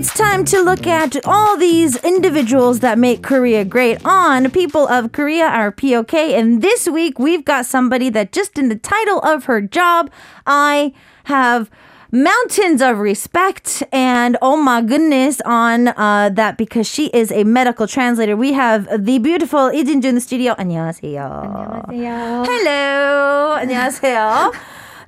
it's time to look at all these individuals that make Korea great on People of Korea, our POK. And this week, we've got somebody that just in the title of her job, I have mountains of respect and oh my goodness on uh, that because she is a medical translator. We have the beautiful Lee Jinju in the studio. 안녕하세요. 안녕하세요. Hello. 안녕하세요.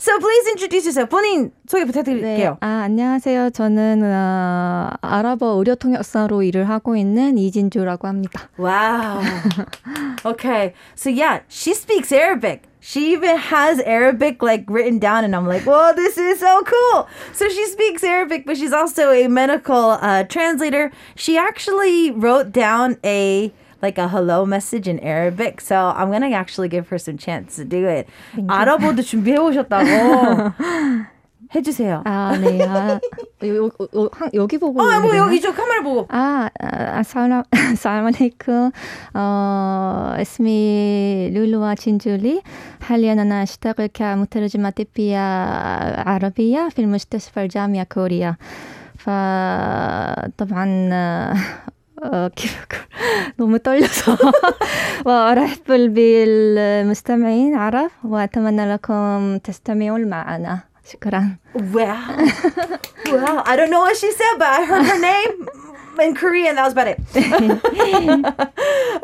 So please introduce yourself. 본인 소개 부탁드릴게요. 네, 아, 안녕하세요. 저는 어, 아랍어 의료 통역사로 일을 하고 있는 이진주라고 합니다. Wow. okay. So yeah, she speaks Arabic. She even has Arabic like written down, and I'm like, whoa, this is so cool. So she speaks Arabic, but she's also a medical uh, translator. She actually wrote down a like a hello message in Arabic. So I'm gonna actually give her some chance to do it. 아랍어도 준비해 오셨다고. 해주세요. 아, 네. 아, 요, 요, 요, 한- 여기 보고. 어, 뭐 있는 여기 저 카메라 보고. 아, 아, 살람, 살라말레이쿰. 어, اسمي لولو جنجولي حاليا أنا أشتغل كمترجمة طبية عربية في المستشفى الجامعة كوريا فطبعا 어, كيف أقول 너무 떨려서 وأرحب بالمستمعين عرب وأتمنى لكم تستمعون معنا شكرا Wow. wow. I don't know what she said, but I heard her name In Korean. That was about it.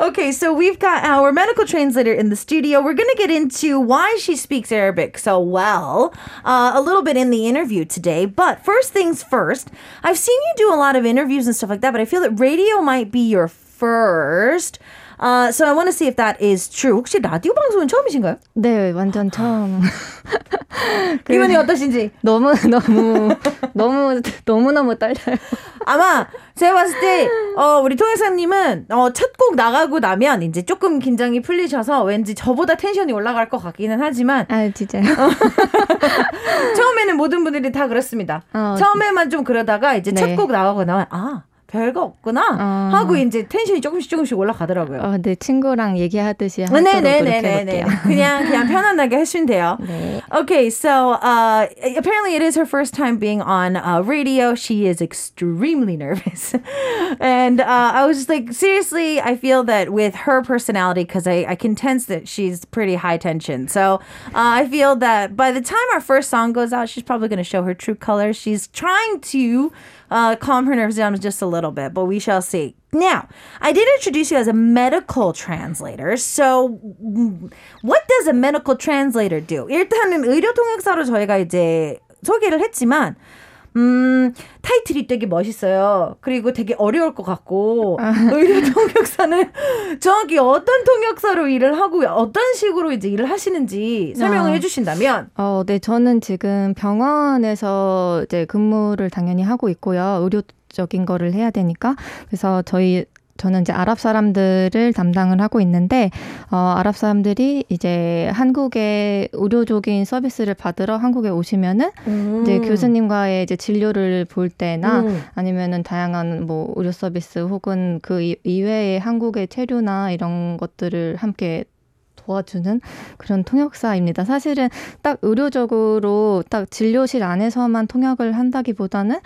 okay, so we've got our medical translator in the studio. We're going to get into why she speaks Arabic so well uh, a little bit in the interview today. But first things first, I've seen you do a lot of interviews and stuff like that, but I feel that radio might be your first. Uh, so I want to see if that is true. 혹시 라디오 방송은 처음이신가요? 네 완전 처음 그- 기분이 어떠신지? 너무 너무 너무 너무 너무 떨려요. 아마 제가 봤을 때 어, 우리 통역사님은 어, 첫 곡 나가고 나면 이제 조금 긴장이 풀리셔서 왠지 저보다 텐션이 올라갈 것 같기는 하지만 아 진짜요? 처음에는 모든 분들이 다 그렇습니다. 어, 처음에만 좀 그러다가 이제 첫 네. 곡 나가고 나면 아 별거 없구나 어. 하고 이제 텐션이 조금씩 조금씩 올라가더라고요. 어, 네 친구랑 얘기하듯이 하도록 네네네네네. 노력해볼게요. 그냥 그냥 편안하게 하시면 돼요. 네. Okay, so uh, apparently it is her first time being on uh, radio. She is extremely nervous. and uh, I was just like, seriously, I feel that with her personality, because I, I can sense that she's pretty high tension. So uh, I feel that by the time our first song goes out, she's probably going to show her true colors. She's trying to uh, calm her nerves down just a little bit, but we shall see. Now, I did introduce you as a medical translator. So, mm, what does a medical translator do? 일단은 의료 통역사로 저희가 이제 소개를 했지만, 음, 타이틀이 되게 멋있어요. 그리고 되게 어려울 것 같고, 의료 통역사는 정확히 어떤 통역사로 일을 하고 어떤 식으로 이제 일을 하시는지 설명을 아. 해주신다면, 어, 네, 저는 지금 병원에서 이제 근무를 당연히 하고 있고요. 의료 적인 거를 해야 되니까. 그래서 저희 저는 이제 아랍 사람들을 담당을 하고 있는데, 어, 아랍 사람들이 이제 한국의 의료적인 서비스를 받으러 한국에 오시면은, 이제 교수님과의 이제 진료를 볼 때나, 음. 아니면은 다양한 뭐 의료 서비스 혹은 그 이- 이외의 한국의 체류나 이런 것들을 함께 도와주는 그런 통역사입니다. 사실은 딱 의료적으로 딱 진료실 안에서만 통역을 한다기보다는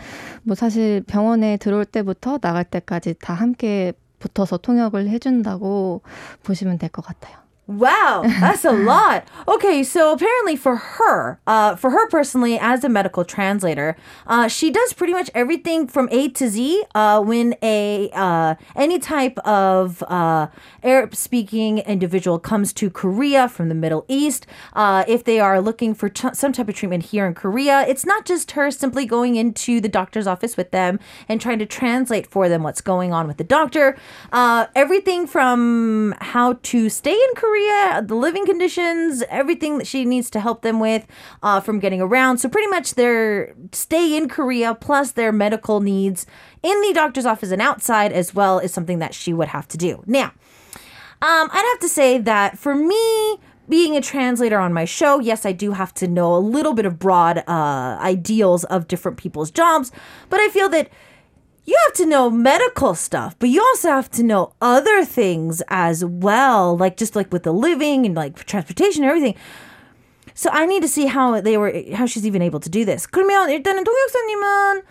뭐 사실 병원에 들어올 때부터 나갈 때까지 다 함께 붙어서 통역을 해준다고 보시면 될 것 같아요. Wow, that's a lot. Okay, so apparently for her, uh, for her personally, as a medical translator, uh, she does pretty much everything from A to Z. Uh, when a uh, any type of uh, Arab-speaking individual comes to Korea from the Middle East, uh, if they are looking for t- some type of treatment here in Korea, it's not just her simply going into the doctor's office with them and trying to translate for them what's going on with the doctor. Uh, everything from how to stay in Korea, the living conditions, everything that she needs to help them with uh, from getting around. So pretty much their stay in Korea plus their medical needs in the doctor's office and outside as well is something that she would have to do. Now, um, I'd have to say that for me, being a translator on my show, yes, I do have to know a little bit of broad uh, ideals of different people's jobs, but I feel that you have to know medical stuff, but you also have to know other things as well, like just like with the living and like transportation and everything. So I need to see how they were, how she's even able to do this. 그러면 일단은 통역사님은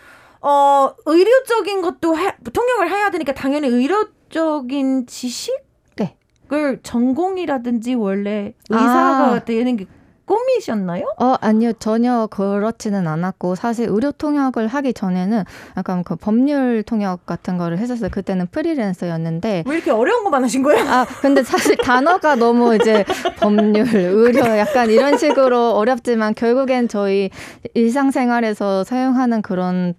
어, 의료적인 것도 해, 통역을 해야 되니까 당연히 의료적인 지식? 네. 을 전공이라든지 원래 의사가 아. 되는 게 꿈이셨나요? 어, 아니요. 전혀 그렇지는 않았고, 사실 의료 통역을 하기 전에는 약간 그 법률 통역 같은 거를 했었어요. 그때는 프리랜서였는데, 왜 이렇게 어려운 것만 하신 거예요? 아, 근데 사실 단어가 너무 이제 법률, 의료 약간 이런 식으로 어렵지만 결국엔 저희 일상생활에서 사용하는 그런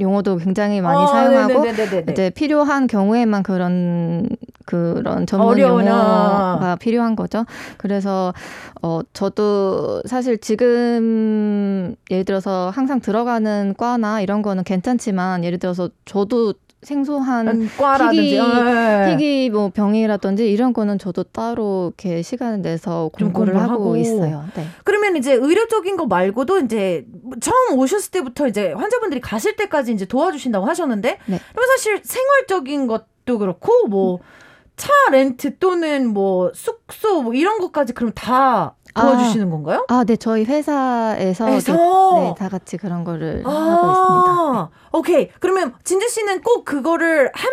용어도 굉장히 많이 어, 사용하고 네네네네네. 이제 필요한 경우에만 그런 그런 전문 어려운, 용어가 필요한 거죠. 그래서 어 저도 사실 지금 예를 들어서 항상 들어가는 과나 이런 거는 괜찮지만 예를 들어서 저도 생소한 음, 과라든지 희귀- 예. 희귀 뭐 병이라든지 이런 거는 저도 따로 이렇게 시간을 내서 좀 공부를 하고, 하고. 있어요. 네. 그러면 이제 의료적인 거 말고도 이제 처음 오셨을 때부터 이제 환자분들이 가실 때까지 이제 도와주신다고 하셨는데 네. 그러면 사실 생활적인 것도 그렇고 뭐 차 렌트 또는 뭐 숙소 뭐 이런 것까지 그럼 다 도와주시는 건가요? 아, 네, 저희 회사에서 회사? 네, 다 같이 그런 거를 하고 있습니다. 아, 오케이. 그러면 진주 씨는 꼭 그거를 한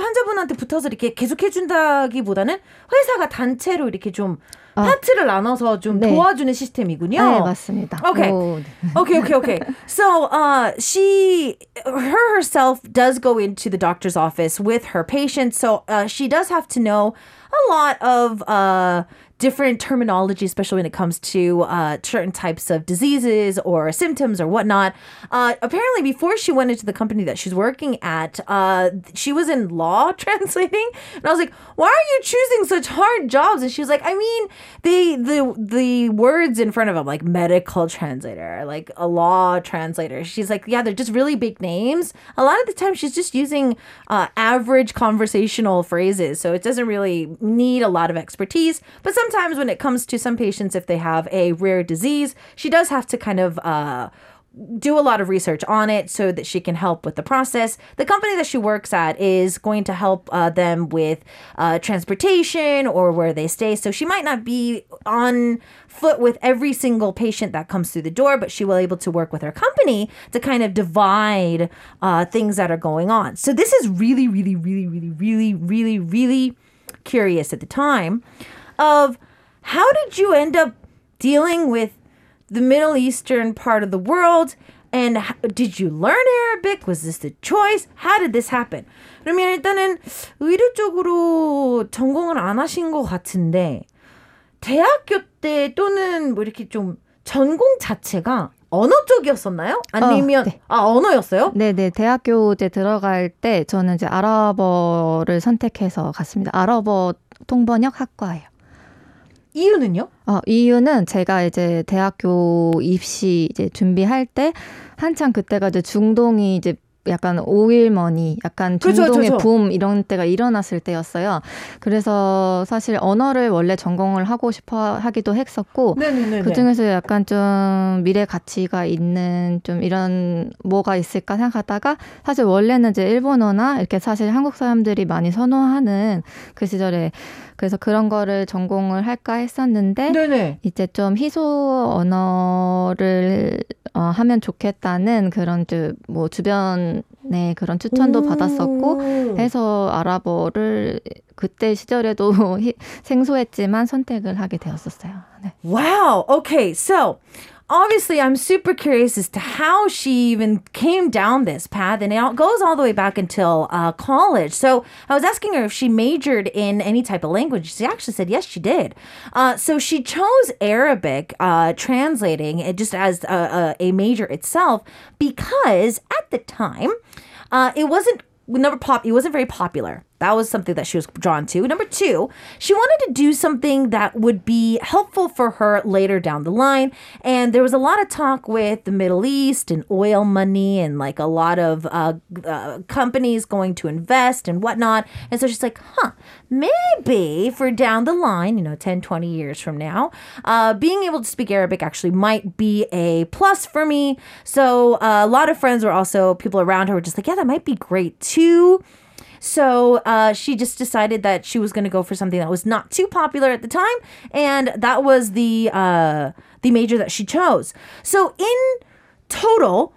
환자분한테 붙어서 이렇게 계속 해준다기보다는 회사가 단체로 이렇게 좀 아. 파트를 나눠서 좀 네. 도와주는 시스템이군요. 네, 맞습니다. 오케이. 오, 네. okay, okay, okay. So, uh, she, her herself does go into the doctor's office with her patients. So, uh, she does have to know a lot of uh, different terminology, especially when it comes to uh, certain types of diseases or symptoms or whatnot. Uh, apparently, before she went into the company that she's working at, uh, she was in law translating, and I was like, "Why are you choosing such hard jobs?" And she was like, "I mean, they the the words in front of them, like medical translator, like a law translator." She's like, "Yeah, they're just really big names. A lot of the time, she's just using uh, average conversational phrases, so it doesn't really need a lot of expertise. But sometimes when it comes to some patients, if they have a rare disease, she does have to kind of uh, do a lot of research on it so that she can help with the process. The company that she works at is going to help uh, them with uh, transportation or where they stay. So she might not be on foot with every single patient that comes through the door, but she will able to work with her company to kind of divide uh, things that are going on. So this is really, really, really, really, really, really, really curious at the time of how did you end up dealing with the Middle Eastern part of the world? And did you learn Arabic? Was this the choice? How did this happen? 그러면 일단은 의료 쪽으로 전공을 안 하신 것 같은데 대학교 때 또는 뭐 이렇게 좀 전공 자체가 언어 쪽이었었나요? 아니면 네. 아 언어였어요? 네, 네. 대학교 이제 들어갈 때 저는 이제 아랍어를 선택해서 갔습니다. 아랍어 통번역 학과예요. 이유는요? 어, 이유는 제가 이제 대학교 입시 이제 준비할 때 한창 그때가 이제 중동이 이제 약간 오일머니, 약간 중동의 그죠. 붐 이런 때가 일어났을 때였어요. 그래서 사실 언어를 원래 전공을 하고 싶어 하기도 했었고. 그 중에서 약간 좀 미래 가치가 있는 좀 이런 뭐가 있을까 생각하다가 사실 원래는 이제 일본어나 이렇게 사실 한국 사람들이 많이 선호하는 그 시절에 그래서 그런 거를 전공을 할까 했었는데 네네. 이제 좀 희소 언어를 어, 하면 좋겠다는 그런 뭐 주변 에 그런 추천도 받았었고 해서 아랍어를 그때 시절에도 히- 생소했지만 선택을 하게 되었었어요. 네. Wow. Okay. So obviously, I'm super curious as to how she even came down this path, and it goes all the way back until uh, college. So I was asking her if she majored in any type of language. She actually said yes, she did. Uh, so she chose Arabic, uh, translating it just as a, a, a major itself because at the time, uh, it wasn't number pop. It wasn't very popular. That was something that she was drawn to. Number two, she wanted to do something that would be helpful for her later down the line. And there was a lot of talk with the Middle East and oil money and like a lot of uh, uh, companies going to invest and whatnot. And so she's like, huh, maybe for down the line, you know, 10, 20 years from now, uh, being able to speak Arabic actually might be a plus for me. So uh, a lot of friends were also, people around her were just like, yeah, that might be great too. So uh, she just decided that she was going to go for something that was not too popular at the time, and that was the uh, the major that she chose. So in total,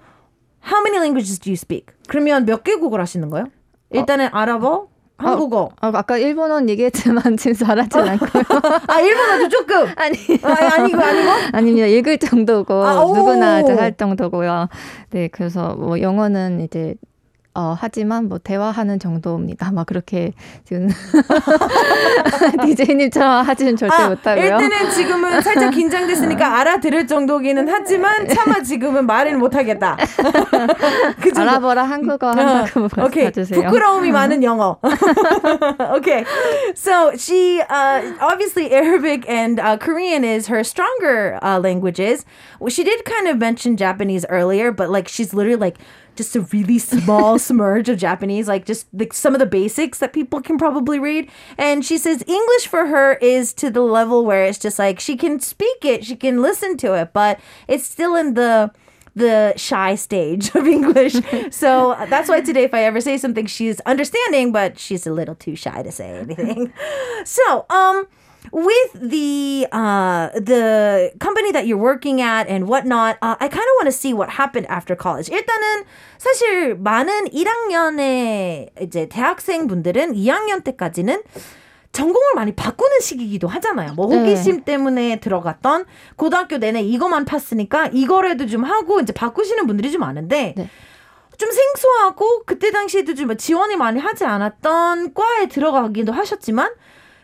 How many languages do you speak? 그러면 몇 개국을 하시는 거예요? 일단은 아랍어, 한국어. 아, 아까 일본어는 얘기했지만 진짜 잘하진 않고요. 아 일본어도 조금. 아니 아, 아니고 아니고. 아닙니다. 읽을 정도고 아, 오. 누구나 이제 할 정도고요. 네, 그래서 뭐 영어는 이제 어, 하지만 뭐 대화하는 정도입니다. 막 그렇게 지금 디제이님처럼 하지는 절대 아, 못하고요. 일단은 지금은 살짝 긴장됐으니까 알아들을 정도기는 하지만 차마 지금은 말을 못하겠다. 그 정도. 아랍어랑 한국어 한다고 오케이. 봐주세요. 부끄러움이 많은 영어. okay. So she uh, obviously Arabic and uh, Korean is her stronger uh, languages. Well, she did kind of mention Japanese earlier, but like she's literally like just a really small smudge of Japanese, like just like some of the basics that people can probably read. And she says English for her is to the level where it's just like she can speak it, she can listen to it, but it's still in the the shy stage of English. so that's why today, if I ever say something, she's understanding, but she's a little too shy to say anything. so, um, with the uh, the company that you're working at and whatnot, uh, I kind of want to see what happened after college. 일단은 사실 많은 1학년의 이제 대학생 분들은 2학년 때까지는 전공을 많이 바꾸는 시기이기도 하잖아요. 뭐 호기심 때문에 들어갔던 고등학교 내내 이거만 팠으니까 이거라도 좀 하고 이제 바꾸시는 분들이 좀 많은데 네. 좀 생소하고 그때 당시에도 좀 지원이 많이 하지 않았던 과에 들어가기도 하셨지만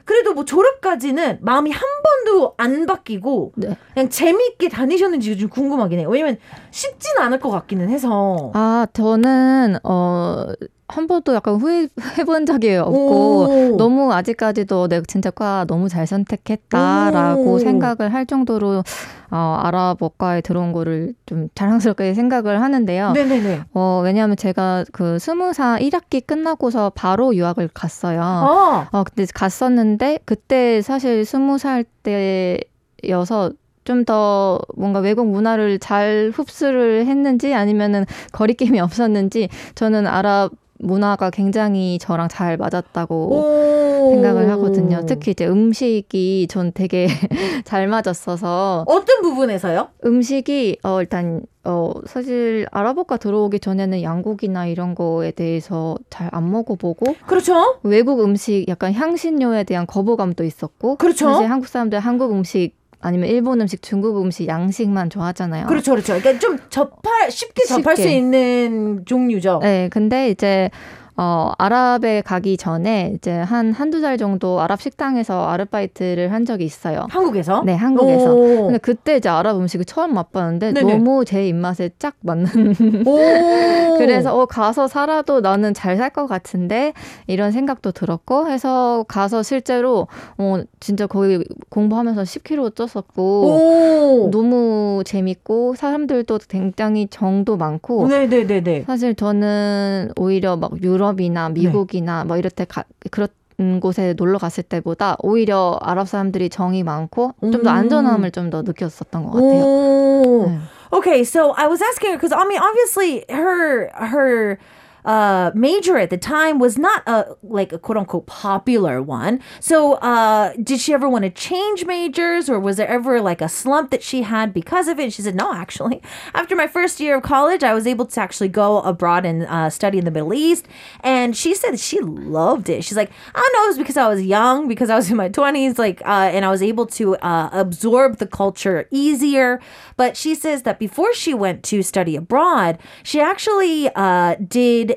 그래도 뭐 졸업까지는 마음이 한 번도 안 바뀌고 네. 그냥 재미있게 다니셨는지 좀 궁금하긴 해요. 왜냐면 쉽지는 않을 것 같기는 해서. 아, 저는 어. 한 번도 약간 후회 해본 적이 없고 오. 너무 아직까지도 내가 진짜 과 너무 잘 선택했다라고 오. 생각을 할 정도로 어, 아랍어과에 들어온 거를 좀 자랑스럽게 생각을 하는데요. 네네네. 어, 왜냐하면 제가 그 스무 살 1학기 끝나고서 바로 유학을 갔어요. 아, 어, 근데 갔었는데 그때 사실 스무 살 때여서 좀더 뭔가 외국 문화를 잘 흡수를 했는지 아니면은 거리낌이 없었는지 저는 아랍 문화가 굉장히 저랑 잘 맞았다고 오. 생각을 하거든요. 특히 이제 음식이 전 되게 잘 맞았어서 어떤 부분에서요? 음식이 어 일단 어 사실 아랍어가 들어오기 전에는 양고기나 이런 거에 대해서 잘 안 먹어보고 그렇죠. 외국 음식 약간 향신료에 대한 거부감도 있었고 그렇죠. 사실 한국 사람들 한국 음식 아니면 일본 음식, 중국 음식, 양식만 좋아하잖아요. 그렇죠, 그렇죠. 그러니까 좀 접할 쉽게 접할 쉽게. 수 있는 종류죠. 네, 근데 이제 어, 아랍에 가기 전에 이제 한 한두 달 정도 아랍 식당에서 아르바이트를 한 적이 있어요. 한국에서? 네, 한국에서. 오. 근데 그때 이제 아랍 음식을 처음 맛봤는데 네네. 너무 제 입맛에 짝 맞는 오. 그래서 어 가서 살아도 나는 잘 살 것 같은데 이런 생각도 들었고 해서 가서 실제로 어 진짜 거기 공부하면서 10kg 쪘었고 오. 너무 재밌고 사람들도 굉장히 정도 많고 네네네네. 사실 저는 오히려 막 유럽이나 네. 미국이나 뭐 이럴 때 가, 그런 곳에 놀러 갔을 때보다 오히려 아랍 사람들이 정이 많고 좀더 음. 안전함을 좀 더 느꼈었던 것 같아요. 오. 네. Okay, so I was asking her because I mean, obviously, her her uh, major at the time was not a like a quote unquote popular one. So, uh, did she ever want to change majors, or was there ever like a slump that she had because of it? And she said, no, actually, after my first year of college, I was able to actually go abroad and uh, study in the Middle East, and she said she loved it. She's like, I don't know, it was because I was young, because I was in my twenties, like, uh, and I was able to uh, absorb the culture easier. But she says that before she went to study abroad, she actually uh,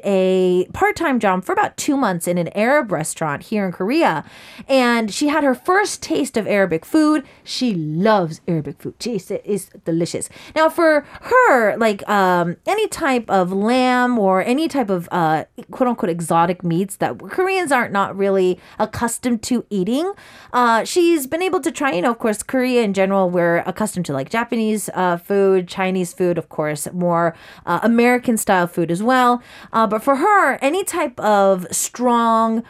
a part time job for about two months in an Arab restaurant here in Korea. And she had her first taste of Arabic food. She loves Arabic food. Jeez, it is delicious. Now, for her, like um, any type of lamb or any type of uh, quote unquote exotic meats that Koreans aren't not really accustomed to eating, uh, she's been able to try, you know, of course, Korea in general, we're accustomed to like Japanese uh, food, Chinese food, of course, more uh, American style food as well. Uh, but for her, any type of strong,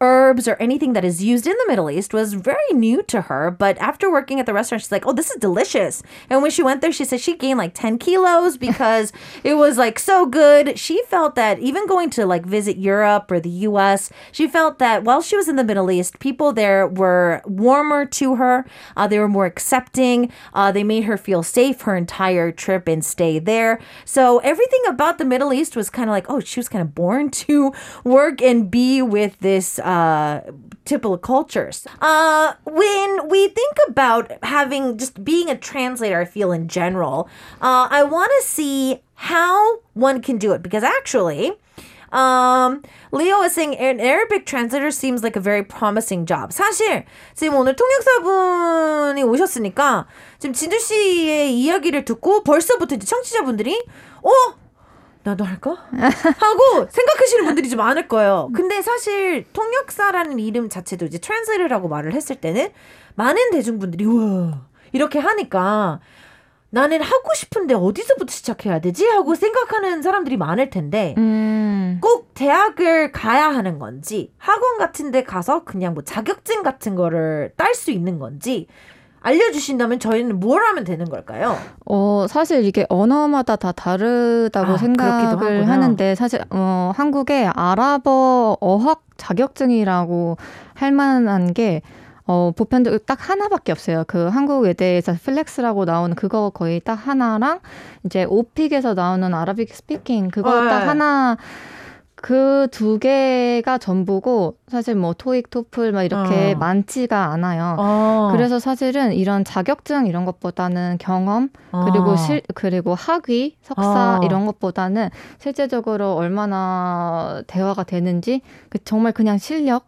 herbs or anything that is used in the Middle East was very new to her. But after working at the restaurant, she's like, oh, this is delicious. And when she went there, she said she gained like 10 kilos because it was like so good. She felt that even going to like visit Europe or the US, she felt that while she was in the Middle East, people there were warmer to her. Uh, they were more accepting. Uh, they made her feel safe her entire trip and stay there. So everything about the Middle East was kind of like, oh, she was kind of born to work and be with this uh, typical cultures. Uh, when we think about having just being a translator, I feel in general, uh, I want to see how one can do it because actually. Um, Leo is saying an Arabic translator seems like a very promising job. 사실 지금 오늘 통역사분이 오셨으니까 지금 진주 씨의 이야기를 듣고 벌써부터 이제 청취자분들이 어 나도 할까? 하고 생각하시는 분들이 좀 많을 거예요. 근데 사실 통역사라는 이름 자체도 이제 translator라고 말을 했을 때는 많은 대중분들이 우와 이렇게 하니까 나는 하고 싶은데 어디서부터 시작해야 되지? 하고 생각하는 사람들이 많을 텐데 음. 꼭 대학을 가야 하는 건지 학원 같은 데 가서 그냥 뭐 자격증 같은 거를 딸 수 있는 건지 알려주신다면 저희는 뭘 하면 되는 걸까요? 어, 사실 이게 언어마다 다 다르다고 아, 생각을. 하는데 사실 어, 한국에 아랍어 어학 자격증이라고 할 만한 게 어, 보편적으로 딱 하나밖에 없어요. 그 한국 외대에서 FLEX라고 나오는 그거 거의 딱 하나랑 이제 OPIc에서 나오는 Arabic speaking 그거 네. 딱 하나 그 두 개가 전부고 사실 뭐 토익, 토플 막 이렇게 어. 많지가 않아요. 어. 그래서 사실은 이런 자격증 이런 것보다는 경험 그리고 어. 실 그리고 학위 석사 어. 이런 것보다는 실제적으로 얼마나 대화가 되는지 그 정말 그냥 실력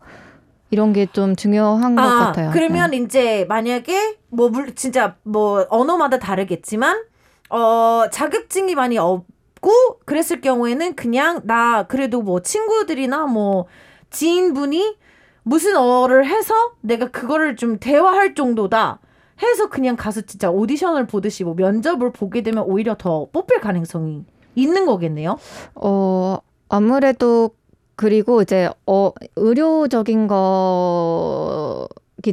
이런 게 좀 중요한 것 아, 같아요. 그러면 이제 만약에 뭐 물, 진짜 뭐 언어마다 다르겠지만 어 자격증이 많이 없 고 그랬을 경우에는 그냥 나 그래도 뭐 친구들이나 뭐 지인분이 무슨 어를 해서 내가 그거를 좀 대화할 정도다 해서 그냥 가서 진짜 오디션을 보듯이 뭐 면접을 보게 되면 오히려 더 뽑힐 가능성이 있는 거겠네요. 어 아무래도 그리고 이제 어 의료적인 거기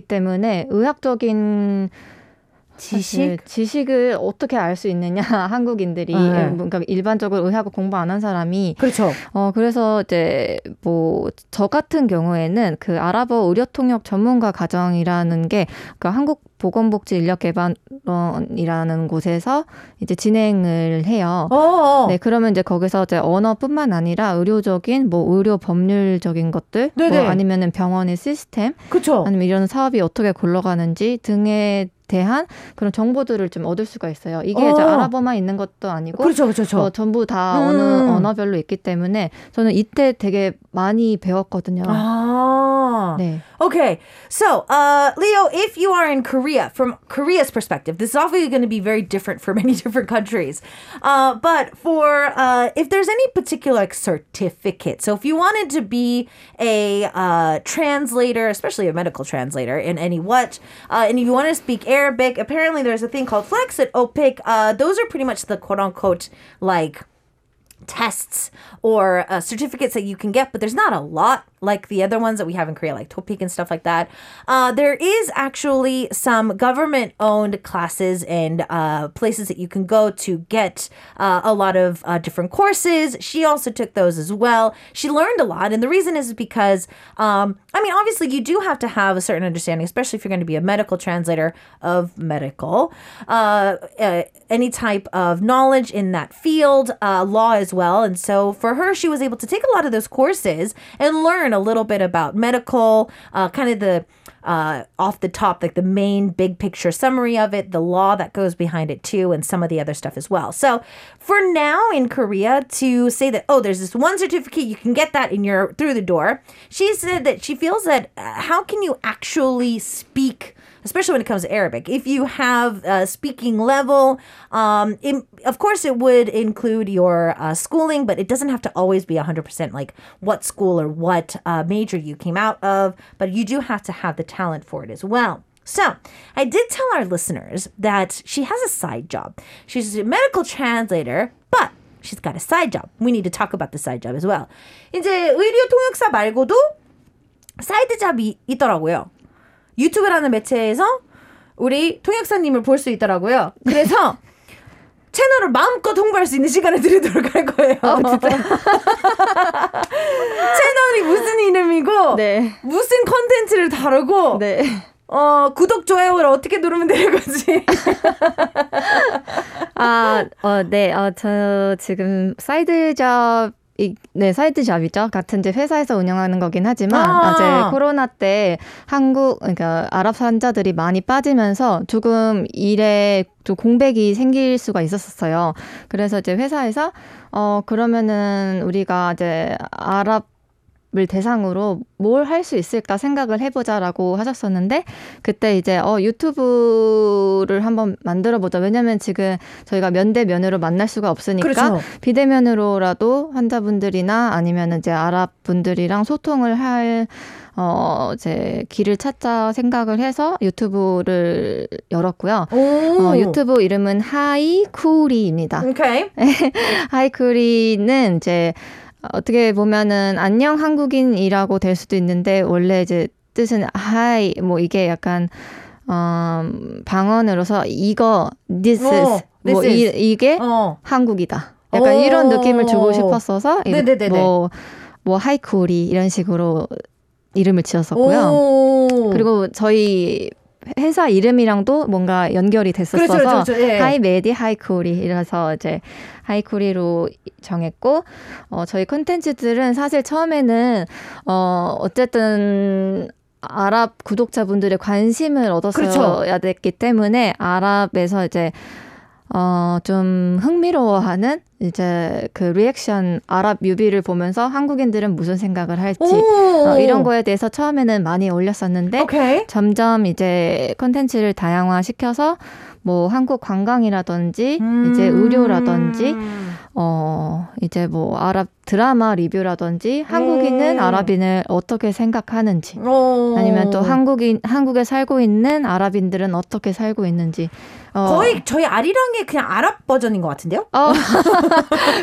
때문에 의학적인 지식? 지식을 어떻게 알 수 있느냐 한국인들이 네. 그러니까 일반적으로 의학을 공부 안 한 사람이 그렇죠. 어 그래서 이제 뭐 저 같은 경우에는 그 아랍어 의료 통역 전문가 과정이라는 게그 한국 보건복지 인력개발원이라는 곳에서 이제 진행을 해요. 어, 어. 네, 그러면 이제 거기서 이제 언어뿐만 아니라 의료적인 뭐 의료 법률적인 것들, 뭐 네네. 아니면은 병원의 시스템, 그렇죠. 아니면 이런 사업이 어떻게 굴러가는지 등에 대한 그런 정보들을 좀 얻을 수가 있어요. 이게 이제 어. 아랍어만 있는 것도 아니고 그렇죠, 그렇죠. 어, 전부 다 음. 어느 언어별로 있기 때문에 저는 이때 되게 많이 배웠거든요. 아. 네. Okay, so uh, Leo, if you are in Korea, from Korea's perspective, this is obviously going to be very different for many different countries. Uh, but for uh, if there's any particular like, certificate, so if you wanted to be a uh, translator, especially a medical translator in any what, uh, and if you want to speak Arabic, apparently there's a thing called Flex at OPIC. Uh, those are pretty much the quote unquote like tests or uh, certificates that you can get, but there's not a lot like the other ones that we have in Korea, like Topik and stuff like that. Uh, there is actually some government owned classes and uh, places that you can go to get uh, a lot of uh, different courses. She also took those as well. She learned a lot, and the reason is because, um, I mean, obviously, you do have to have a certain understanding, especially if you're going to be a medical translator of medical, uh, any type of knowledge in that field, law as well. And so for her, she was able to take a lot of those courses and learn a little bit about medical, uh, kind of the uh, off the top, like the main big picture summary of it, the law that goes behind it too, and some of the other stuff as well. So for now in Korea, to say that oh, there's this one certificate you can get that in your through the door, she said that she feels that uh, how can you actually speak especially when it comes to Arabic. If you have a speaking level, um, in, of course, it would include your uh, schooling, but it doesn't have to always be 100% like what school or what uh, major you came out of, but you do have to have the talent for it as well. So, I did tell our listeners that she has a side job. She's a medical translator, but she's got a side job. We need to talk about the side job as well. 이제 의료 통역사 말고도 사이드 잡이 있더라고요. 유튜브라는 매체에서 우리 통역사님을 볼 수 있더라고요. 그래서 채널을 마음껏 홍보할 수 있는 시간을 드리도록 할 거예요. 어. 채널이 무슨 이름이고 네. 무슨 컨텐츠를 다루고 네. 어 구독 좋아요를 어떻게 누르면 되는 거지? 아, 어, 네. 어, 저 지금 side job 이, 네, side job이죠. 같은 이제 회사에서 운영하는 거긴 하지만, 아. 이제 코로나 때 한국, 그러니까 아랍 환자들이 많이 빠지면서 조금 일에 좀 공백이 생길 수가 있었었어요. 그래서 이제 회사에서, 어, 그러면은 우리가 이제 아랍 을 대상으로 뭘 할 수 있을까 생각을 해보자라고 하셨었는데 그때 이제 어 유튜브를 한번 만들어 보자 왜냐면 지금 저희가 면대 면으로 만날 수가 없으니까 그렇죠. 비대면으로라도 환자분들이나 아니면 이제 아랍 분들이랑 소통을 할 어, 이제 길을 찾자 생각을 해서 유튜브를 열었고요. 오. 어, 유튜브 이름은 하이쿠리입니다. 오케이. 하이쿠리는 이제 어떻게 보면은 안녕 한국인이라고 될 수도 있는데 원래 이제 뜻은 하이 뭐 이게 약간 어, 방언으로서 이거 this is 어, 뭐 this is. 이, 이게 어. 한국이다. 약간 오. 이런 느낌을 주고 싶었어서 이- 네네네네. 뭐, 뭐 하이쿠리 이런 식으로 이름을 지었었고요. 오. 그리고 저희 회사 이름이랑도 뭔가 연결이 됐었어서 그렇죠, 그렇죠, 그렇죠. 예. 하이 메디 하이쿠리 이래서 이제 하이쿠리로 정했고 어 저희 콘텐츠들은 사실 처음에는 어 어쨌든 아랍 구독자분들의 관심을 얻었어야 그렇죠. 됐기 때문에 아랍에서 이제 어, 좀 흥미로워하는 이제 그 리액션 아랍 뮤비를 보면서 한국인들은 무슨 생각을 할지 오. 어, 이런 거에 대해서 처음에는 많이 올렸었는데 오케이. 점점 이제 컨텐츠를 다양화 시켜서 뭐 한국 관광이라든지 이제 음. 의료라든지 어 이제 뭐 아랍 드라마 리뷰라든지 한국인은 음. 아랍인을 어떻게 생각하는지 오. 아니면 또 한국인 한국에 살고 있는 아랍인들은 어떻게 살고 있는지 어, 거의 저희 아리랑의 그냥 아랍 버전인 것 같은데요? 어,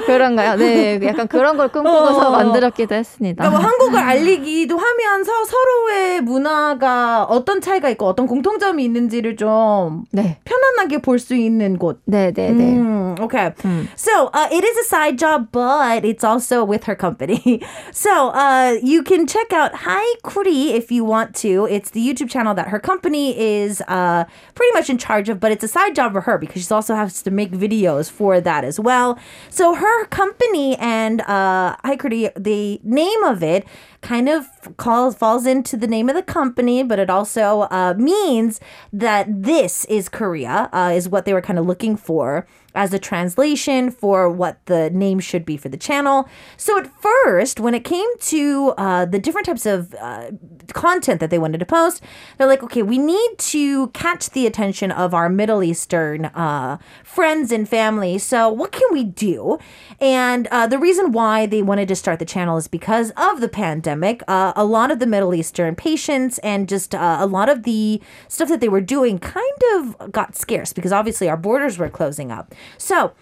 그런가요? 네, 약간 그런 걸 꿈꾸고서 어. 만들었기도 했습니다. 그러니까 뭐 한국을 알리기도 하면서 서로의 문화가 어떤 차이가 있고 어떤 공통점이 있는지를 좀 네, 편안하게 볼 수 있는 곳. 네, 네, 네. Mm, okay. 음. So uh, it is a side job, but it's also with her company. So uh, you can check out Hi Kuri if you want to. It's the YouTube channel that her company is uh, pretty much in charge of, but it's a side job for her because she also has to make videos for that as well. So her company and uh, Hi the name of it kind of calls falls into the name of the company, but it also uh, means that this is Korea, uh, is what they were kind of looking for as a translation for what the name should be for the channel. So at first, when it came to uh, the different types of uh, content that they wanted to post, they're like, okay, we need to catch the attention of our Middle Eastern uh, friends and family. So what can we do? And uh, the reason why they wanted to start the channel is because of the pandemic. Uh, a lot of the Middle Eastern patients and just uh, a lot of the stuff that they were doing kind of got scarce because obviously our borders were closing up. So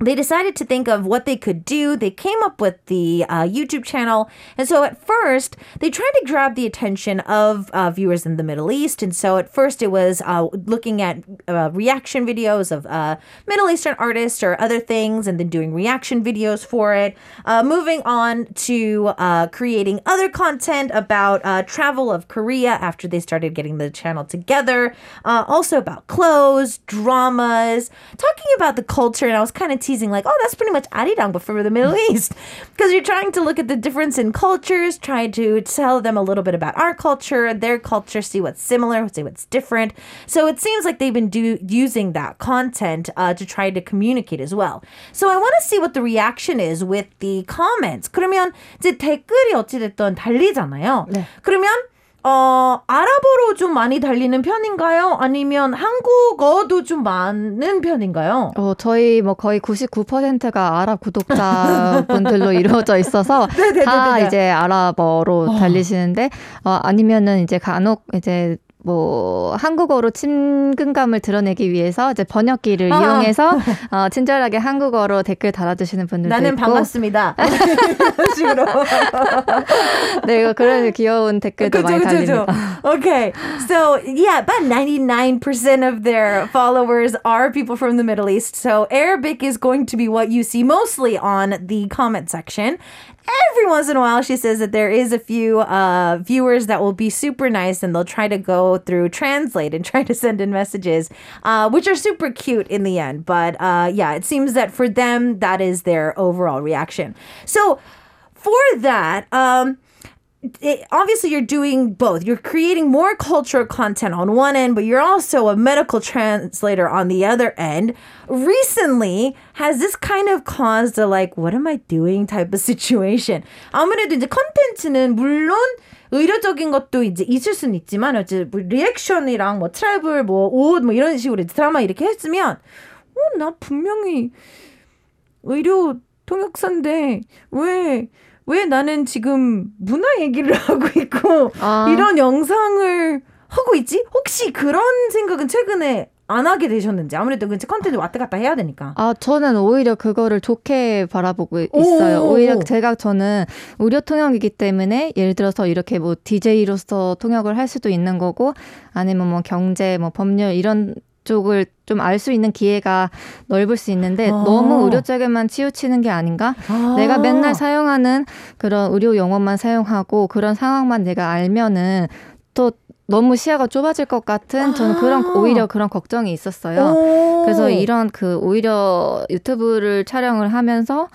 they decided to think of what they could do. They came up with the uh, YouTube channel. And so at first, they tried to grab the attention of uh, viewers in the Middle East. And so at first, it was uh, looking at uh, reaction videos of uh, Middle Eastern artists or other things, and then doing reaction videos for it. Uh, moving on to creating other content about travel of Korea after they started getting the channel together. Also about clothes, dramas, talking about the culture. And I was kind of teasing, like, oh, that's pretty much Arirang, but for the Middle East. Because you're trying to look at the difference in cultures, try to tell them a little bit about our culture, their culture, see what's similar, see what's different. So it seems like they've been do- using that content uh, to try to communicate as well. So I want to see what the reaction is with the comments. 그러면 이제 댓글이 어찌됐든 달리잖아요. 네. 그러면 어, 아랍어로 좀 많이 달리는 편인가요? 아니면 한국어도 좀 많은 편인가요? 어, 저희 뭐 거의 99%가 아랍 구독자분들로 이루어져 있어서 네네네네. 다 이제 아랍어로 달리시는데 어, 아니면은 이제 간혹 이제 뭐 한국어로 친근감을 드러내기 위해서 이제 번역기를 아. 이용해서 어, 친절하게 한국어로 댓글 달아주시는 분들도 나는 있고. 반갑습니다. 이런 식으로. 네, 그런 귀여운 댓글도 그쵸, 많이 그쵸, 달립니다. Okay, so yeah, about 99% of their followers are people from the Middle East. So Arabic is going to be what you see mostly on the comment section every once in a while she says that there is a few uh, viewers that will be super nice and they'll try to go through translate and try to send in messages uh, which are super cute in the end. But uh, yeah it seems that for them that is their overall reaction. So for that um, it, obviously you're doing both. You're creating more cultural content on one end, but you're also a medical translator on the other end. Recently, has this kind of caused a like, what am I doing type of situation? 아무래도 이제 컨텐츠는 물론 의료적인 것도 이제 있을 수는 있지만 어째 뭐 리액션이랑 뭐 트래블 뭐옷 뭐 이런 식으로 드라마 이렇게 했으면 어, 나 분명히 의료 통역사인데 왜 왜 나는 지금 문화 얘기를 하고 있고 아. 이런 영상을 하고 있지? 혹시 그런 생각은 최근에 안 하게 되셨는지 아무래도 그 컨텐츠 왔다 갔다 해야 되니까. 아 저는 오히려 그거를 좋게 바라보고 있어요. 오. 오히려 제가 저는 의료 통역이기 때문에 예를 들어서 이렇게 뭐 DJ로서 통역을 할 수도 있는 거고 아니면 뭐 경제 뭐 법률 이런 쪽을 좀 알 수 있는 기회가 넓을 수 있는데 아. 너무 의료 쪽에만 치우치는 게 아닌가? 아. 내가 맨날 사용하는 그런 의료 용어만 사용하고 그런 상황만 내가 알면은 또 너무 시야가 좁아질 것 같은 저는 그런 아. 오히려 그런 걱정이 있었어요. 오. 그래서 이런 그 오히려 유튜브를 촬영을 하면서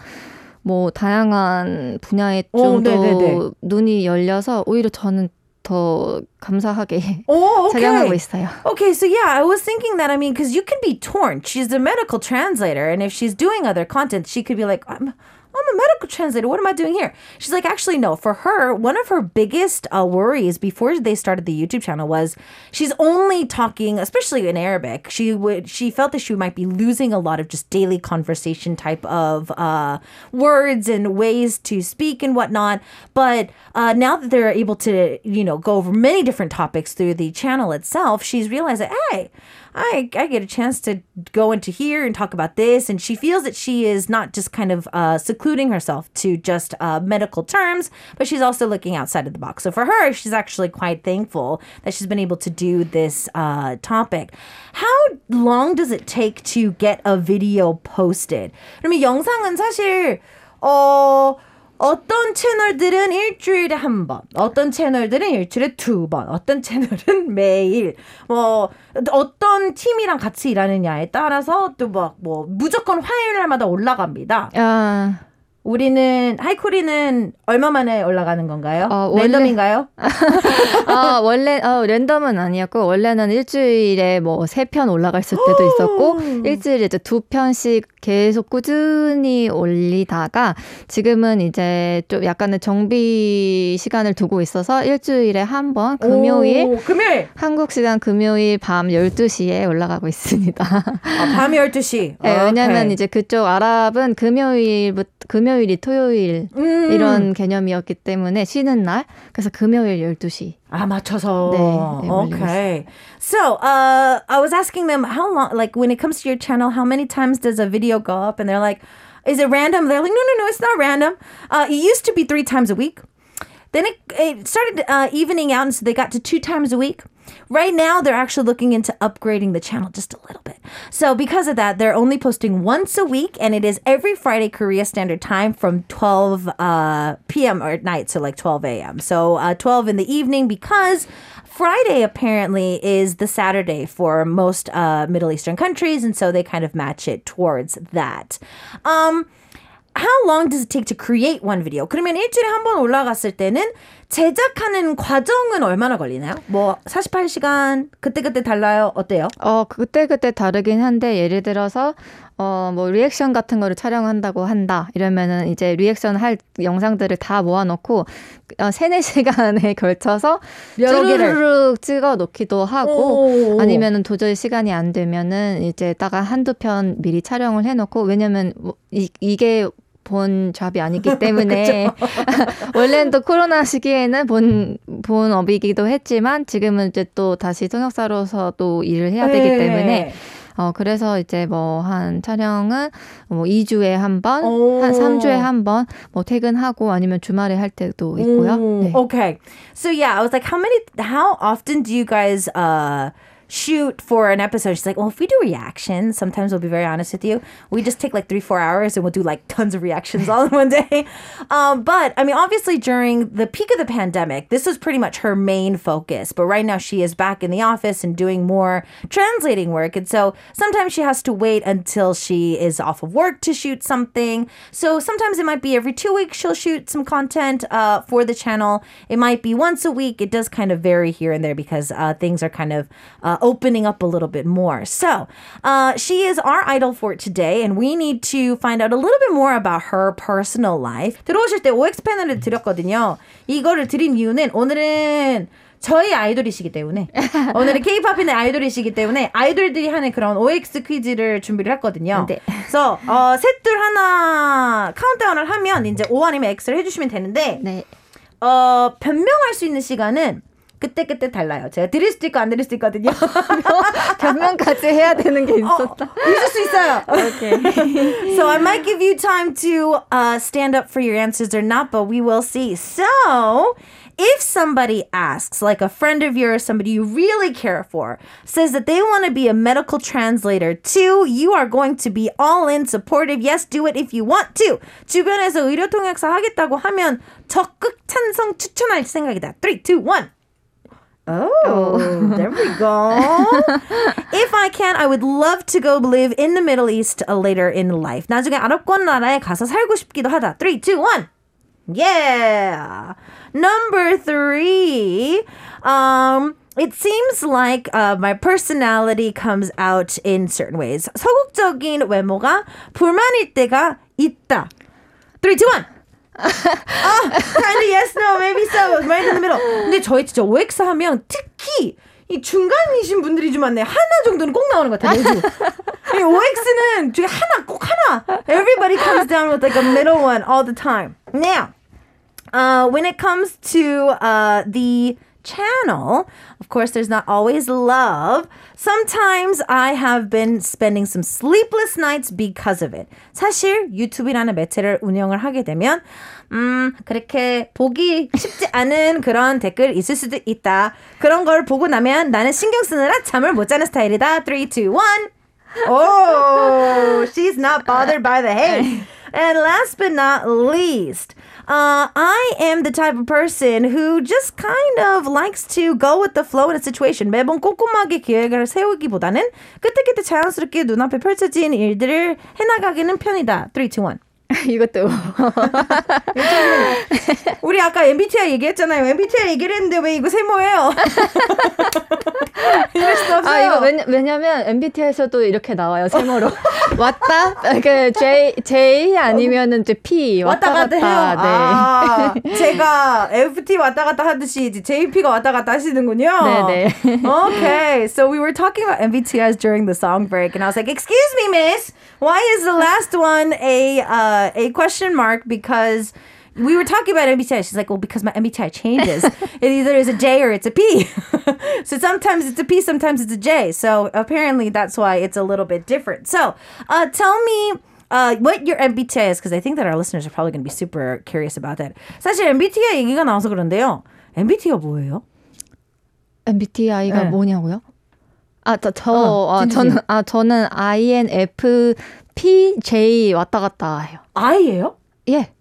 뭐 다양한 분야에 좀 더 눈이 열려서 오히려 저는 더 감사하게 oh, okay. 작용하고 있어요. Okay, so yeah, I was thinking that I mean, because you can be torn. She's a medical translator, and if she's doing other content, she could be like, I'm. I'm a medical translator. What am I doing here? She's like, actually, no. For her, one of her biggest uh, worries before they started the YouTube channel was she's only talking, especially in Arabic. She would she felt that she might be losing a lot of just daily conversation type of uh, words and ways to speak and whatnot. But uh, now that they're able to, you know, go over many different topics through the channel itself, she's realized that hey. I, I get a chance to go into here and talk about this. And she feels that she is not just kind of uh, secluding herself to just uh, medical terms, but she's also looking outside of the box. So for her, she's actually quite thankful that she's been able to do this uh, topic. How long does it take to get a video posted? 그러면 영상은 사실, 어, 어떤 채널들은 일주일에 한 번, 어떤 채널들은 일주일에 두 번, 어떤 채널은 매일, 뭐, 어떤 팀이랑 같이 일하느냐에 따라서 또 막, 뭐, 무조건 화요일 날마다 올라갑니다. 아. 우리는 하이코리는 얼마 만에 올라가는 건가요? 어, 원래, 랜덤인가요? 아, 원래 어, 랜덤은 아니었고 원래는 일주일에 뭐 세 편 올라갔을 때도 있었고 일주일에 이제 두 편씩 계속 꾸준히 올리다가 지금은 이제 좀 약간의 정비 시간을 두고 있어서 일주일에 한 번 금요일 오, 금요일 한국 시간 금요일 밤 12시에 올라가고 있습니다. 아, 밤 12시. 네, 왜냐면 이제 그쪽 아랍은 금요일부터 금요일 이 토요일 음. 이런 개념이었기 때문에 쉬는 날 그래서 금요일 12시. 아 맞춰서. 네. 네 okay. So, uh, I was asking them how long, like when it comes to your channel, how many times does a video go up? And they're like, is it random? They're like, no, no, no, it's not random. Uh, it used to be three times a week. Then it, it started uh, evening out, and so they got to two times a week. Right now, they're actually looking into upgrading the channel just a little bit. So, because of that, they're only posting once a week, and it is every Friday Korea Standard Time from 12 uh, p.m. or at night, so like 12 a.m. So, uh, 12 in the evening because Friday apparently is the Saturday for most uh, Middle Eastern countries, and so they kind of match it towards that. Um, how long does it take to create one video? 그러면 일주일에 한 번 올라갔을 때는 제작하는 과정은 얼마나 걸리나요? 뭐 48시간 그때그때 달라요? 어때요? 어, 그때그때 다르긴 한데 예를 들어서 어, 뭐 리액션 같은 거를 촬영한다고 한다. 이러면은 이제 리액션 할 영상들을 다 모아 놓고 어, 3, 4시간에 걸쳐서 여러 개를 찍어 놓기도 하고 아니면은 도저히 시간이 안 되면은 이제 따가 한두 편 미리 촬영을 해 놓고 왜냐면 뭐 이, 이게 본 잡이 아니기 때문에 원래는 또 코로나 시기에는 본 본업이기도 했지만 지금은 이제 또 다시 통역사로서 또 일을 해야 되기 네. 때문에 어 그래서 이제 뭐 한 촬영은 뭐 2주에 한 번, 오. 한 3주에 한 번 뭐 퇴근하고 아니면 주말에 할 때도 있고요. 네. Okay. So yeah, I was like, how many, how often do you guys uh, shoot for an episode? She's like, well, if we do reactions, sometimes we'll be very honest with you. We just take like three, four hours and we'll do like tons of reactions all in one day. Um, but I mean, obviously during the peak of the pandemic, this was pretty much her main focus. But right now she is back in the office and doing more translating work. And so sometimes she has to wait until she is off of work to shoot something. So sometimes it might be every two weeks she'll shoot some content uh, for the channel. It might be once a week. It does kind of vary here and there because uh, things are kind of uh, opening up a little bit more. So uh, she is our idol for today, and we need to find out a little bit more about her personal life. 들어오실 때 OX 패널을 드렸거든요. 이거를 드린 이유는 오늘은 저희 아이돌이시기 때문에 오늘은 K-팝인의 아이돌이시기 때문에 아이돌들이 하는 그런 OX 퀴즈를 준비를 했거든요. 네. 그래서 어, 셋둘 하나 카운트다운을 하면 이제 O 아니면 X를 해주시면 되는데 네. 어, 변명할 수 있는 시간은 그때 그때 달라요. 제가 드릴 수도 있고 안 드릴 수도 있거든요. 변명까지 해야 되는 게 있었다. 있을 수 있어요. 오케이. so I might give you time to uh, stand up for your answers or not, but we will see. So if somebody asks, like a friend of yours, somebody you really care for, says that they want to be a medical translator too, you are going to be all in supportive. Yes, do it if you want to. 주변에서 의료 통역사 하겠다고 하면 적극 찬성 추천할 생각이다. 3, 2, 1. Oh, there we go. if I can, I would love to go live in the Middle East uh, later in life. 나중에 아랍권 나라에 가서 살고 싶기도 하다. 3, 2, 1. Yeah. Number three. Um, it seems like uh, my personality comes out in certain ways. 서국적인 외모가 불만일 때가 있다. 3, 2, 1. 아, kind of yes, no, maybe so. Right in the middle. 근데 저희 진짜 OX 하면 특히 이 중간이신 분들이 좀 많네요. 하나 정도는 꼭 나오는 것 같아요. 매주. 이 OX는 중에 하나, 꼭 하나. Everybody comes down with like a middle one all the time. Now, uh, when it comes to uh, the channel, of course, there's not always love. Sometimes I have been spending some sleepless nights because of it. 사실 유튜브라는 매체를 운영을 하게 되면 음, 그렇게 보기 쉽지 않은 그런 댓글 있을 수도 있다. 그런 걸 보고 나면 나는 신경 쓰느라 잠을 못 자는 스타일이다. 3, 2, 1. Oh, she's not bothered by the hate. And last but not least, uh, I am the type of person who just kind of likes to go with the flow in a situation. 매번 꼼꼼하게 계획을 세우기보다는 그때그때 자연스럽게 눈앞에 펼쳐진 일들을 해나가기는 편이다. 3, 2, 1. 이것도 우리 아까 MBTI 얘기했잖아요. MBTI 얘기를 했는데 왜 이거 세모예요? 이럴 수도 없어요. 아 이거 왜냐, 왜냐면 MBTI에서도 이렇게 나와요 세모로 왔다 그 J J 아니면은 이제 P 왔다 갔다 해요. 네. 아, 제가 FT 왔다 갔다 하듯이 이제 JP가 왔다 갔다 하시는군요. 네네. okay, so we were talking about MBTIs during the song break, and I was like, "Excuse me, miss, why is the last one a uh, a question mark?" Because we were talking about MBTI. She's like, "Well, because my MBTI changes. it either is a J or it's a P. so sometimes it's a P, sometimes it's a J. So apparently that's why it's a little bit different. So uh, tell me." Uh, what your MBTI is, because I think that our listeners are probably going to be super curious about that. 사실 MBTI 얘기가 나와서 그런데요. MBTI가 뭐예요? MBTI가 네. 뭐냐고요? 아, 저, 저, 어, 아. 저는, 아, 저는 INFP, 왔다 갔다 해요. I예요? 예.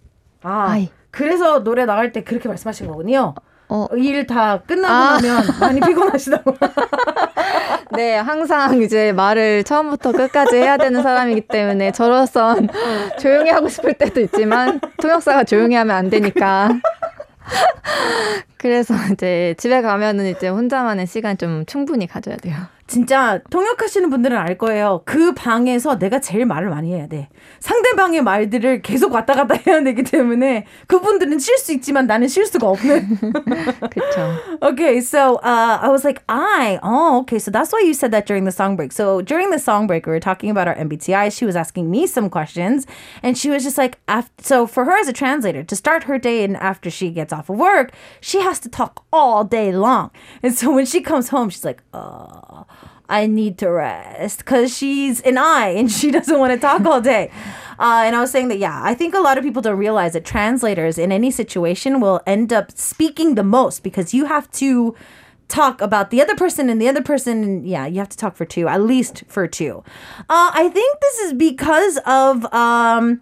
아, I. 그래서 노래 나갈 때 그렇게 말씀하신 거군요. 어, 일 다 끝나고 아. 나면 많이 피곤하시다고. 네, 항상 이제 말을 처음부터 끝까지 해야 되는 사람이기 때문에 저로선 조용히 하고 싶을 때도 있지만 통역사가 조용히 하면 안 되니까. 그래서 이제 집에 가면은 이제 혼자만의 시간 좀 충분히 가져야 돼요. 진짜 통역하시는 분들은 알 거예요. 그 방에서 내가 제일 말을 많이 해야 돼. 상대방의 말들을 계속 왔다 갔다 해야 되기 때문에 그분들은 쉴 수 있지만 나는 쉴 수가 없는. 그렇죠. okay, so uh, I was like, I, oh, okay, so that's why you said that during the song break. So during the song break, we were talking about our MBTI. She was asking me some questions, and she was just like, af- so for her as a translator, to start her day and after she gets off of work, she has to talk all day long. And so when she comes home, she's like, oh, I need to rest because she's an I and she doesn't want to talk all day. Uh, and I was saying that, yeah, I think a lot of people don't realize that translators in any situation will end up speaking the most because you have to talk about the other person and the other person. And yeah, you have to talk for two, at least for two. Uh, I think this is because of. Um,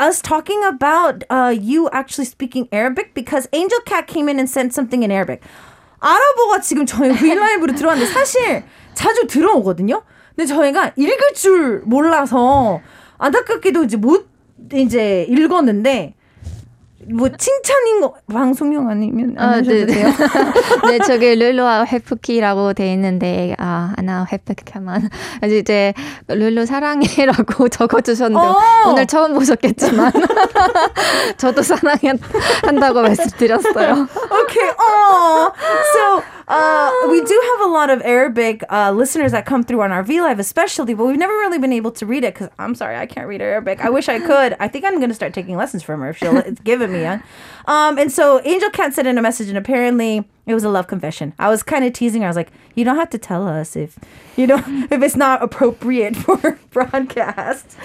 us talking about uh, you actually speaking Arabic because Angel Cat came in and sent something in Arabic. 아랍어가 지금 저희 윌라이브로 들어왔는데 사실 자주 들어오거든요. 근데 저희가 읽을 줄 몰라서 안타깝게도 이제 못 이제 읽었는데 뭐 칭찬인 거 방송용 아니면 안 아, 하셔도 네, 네. 돼요. 네, 저기 룰루와 회프키라고 돼 있는데 아, 하나 회프키만 아주 이제 룰루 사랑해라고 적어 주셨는데 어. 오늘 처음 보셨겠지만 저도 사랑한다고 말씀드렸어요. okay. Oh, so uh, we do have a lot of Arabic uh, listeners that come through on our V Live, especially, but we've never really been able to read it because I'm sorry, I can't read Arabic. I wish I could. I think I'm going to start taking lessons from her if she'll give it me. One. Um, and so Angel Cat sent in a message, and apparently it was a love confession. I was kind of teasing her. I was like, you don't have to tell us if you know if it's not appropriate for broadcast.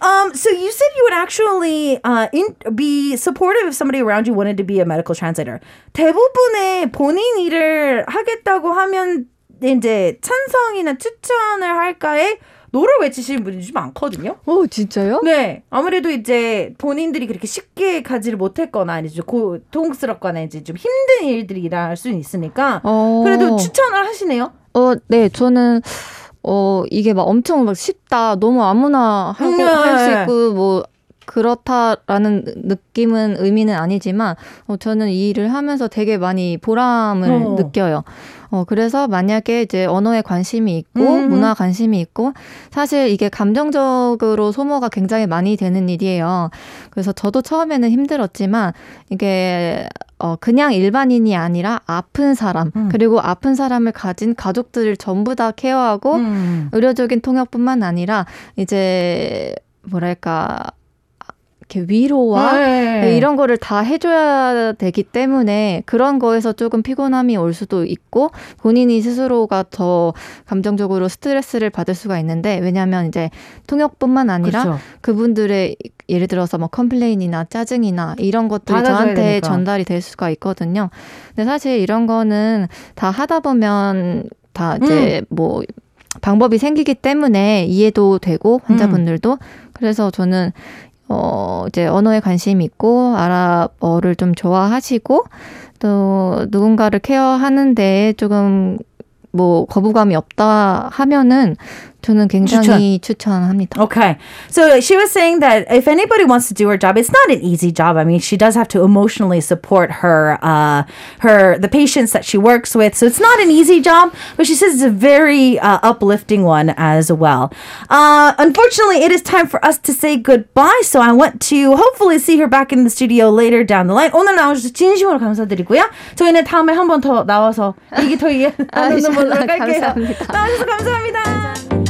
Um, so you said you would actually uh, in, be supportive if somebody around you wanted to be a medical translator. 대부분의 본인 일을 하겠다고 하면 이제 찬성이나 추천을 할까에 노를 외치시는 분이 좀 많거든요. 오 진짜요? 네, 아무래도 이제 본인들이 그렇게 쉽게 가지를 못했거나 이제 좀 고통스럽거나 이제 좀 힘든 일들이 일어날 수는 있으니까 어. 그래도 추천을 하시네요. 어, 네, 저는 어 이게 막 엄청 막 쉽다, 너무 아무나 하고 네. 할수 있고 뭐 그렇다라는 느낌은 의미는 아니지만 어, 저는 이 일을 하면서 되게 많이 보람을 어. 느껴요. 어, 그래서 만약에 이제 언어에 관심이 있고 음. 문화 관심이 있고 사실 이게 감정적으로 소모가 굉장히 많이 되는 일이에요. 그래서 저도 처음에는 힘들었지만 이게 어, 그냥 일반인이 아니라 아픈 사람, 음. 그리고 아픈 사람을 가진 가족들을 전부 다 케어하고 음. 의료적인 통역뿐만 아니라 이제 뭐랄까 이렇게 위로와 네. 이런 거를 다 해줘야 되기 때문에 그런 거에서 조금 피곤함이 올 수도 있고 본인이 스스로가 더 감정적으로 스트레스를 받을 수가 있는데 왜냐하면 이제 통역뿐만 아니라 그렇죠. 그분들의 예를 들어서 뭐 complain이나 짜증이나 이런 것들이 저한테 되니까. 전달이 될 수가 있거든요. 근데 사실 이런 거는 다 하다 보면 다 이제 음. 뭐 방법이 생기기 때문에 이해도 되고 환자분들도 그래서 저는 어 이제 언어에 관심이 있고 아랍어를 좀 좋아하시고 또 누군가를 care하는데 조금 뭐 거부감이 없다 하면은 저는 굉장히 추천. 합니다 Okay. So she was saying that if anybody wants to do her job, it's not an easy job. I mean, she does have to emotionally support her uh her the patients that she works with. So it's not an easy job, but she says it's a very uh, uplifting one as well. Uh unfortunately, it is time for us to say goodbye. So I want to hopefully see her back in the studio later down the line. 오늘 나와주셔서 진심으로 감사드리고요. 저희는 다음에 한 번 더 나와서 얘기 더 얘기 나누는 걸로 할게요. 감사합니다. 나와주셔서 감사합니다.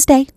Wednesday.